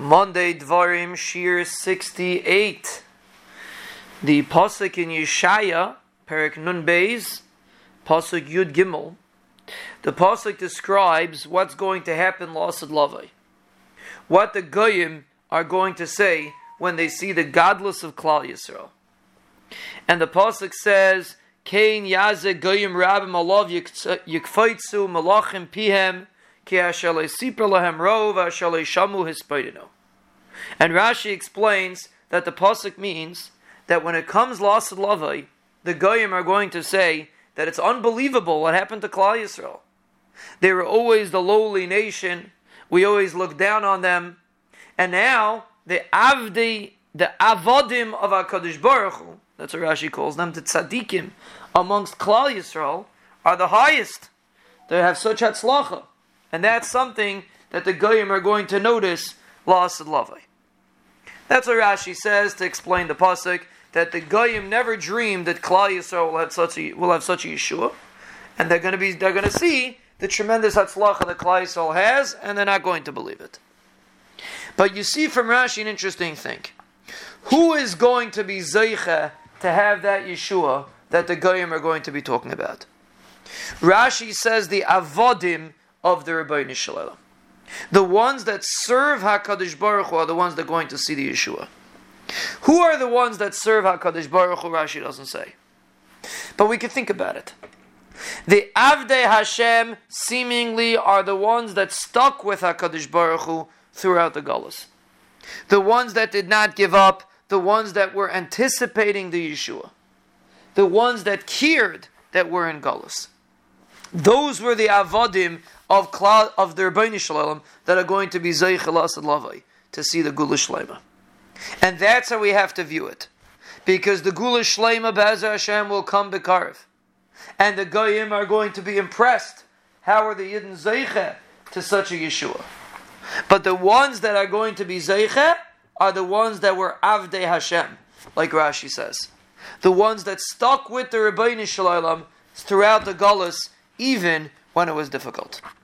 Monday Dvarim Shiur 68. The Pasuk in Yeshaya, Perik Nun Beis, Pasuk Yud Gimel. The Pasuk describes what's going to happen Lasad Lavai. What the Goyim are going to say when they see the godless of Klal Yisrael. And the Pasuk says, Kain Yaze Goyim Rabim Alav Yikfaitsu Malachim Pihem and Rashi explains that the pasuk means that when it comes lost lavai, the goyim are going to say that it's unbelievable what happened to Klal Yisrael. They were always the lowly nation. We always looked down on them, and now the avdi, the avodim of Hakadosh Baruch Hu, that's what Rashi calls them, the tzaddikim amongst Klal Yisrael are the highest. They have such hatzlacha. And that's something that the Goyim are going to notice lost lovely. That's what Rashi says to explain the pasuk that the Goyim never dreamed that Klal Yisrael will have such a will have such a Yeshua, and they're going to be they're going to see the tremendous hatzlacha that Klal Yisrael has, and they're not going to believe it. But you see from Rashi an interesting thing: who is going to be zeicha to have that Yeshua that the Goyim are going to be talking about? Rashi says the avodim of the Ribono Shel Olam. The ones that serve Hakadosh Baruch Hu are the ones that are going to see the Yeshua. Who are the ones that serve Hakadosh Baruch Hu? Rashi doesn't say, but we can think about it. The Avdei Hashem seemingly are the ones that stuck with Hakadosh Baruch Hu throughout the Gullus. The ones that did not give up, the ones that were anticipating the Yeshua, the ones that cared that were in Gullus. Those were the avodim of Klal, of the Ribono Shel Olam that are going to be Zeichelas and Lavai to see the Geulah Shlema. And that's how we have to view it. Because the Geulah Shlema Be'ezer Hashem will come Bekarv. And the Goyim are going to be impressed. How are the Yidden Zeiche to such a Yeshua? But the ones that are going to be Zeiche are the ones that were Avdei Hashem, like Rashi says. The ones that stuck with the Ribono Shel Olam throughout the Gullus even when it was difficult.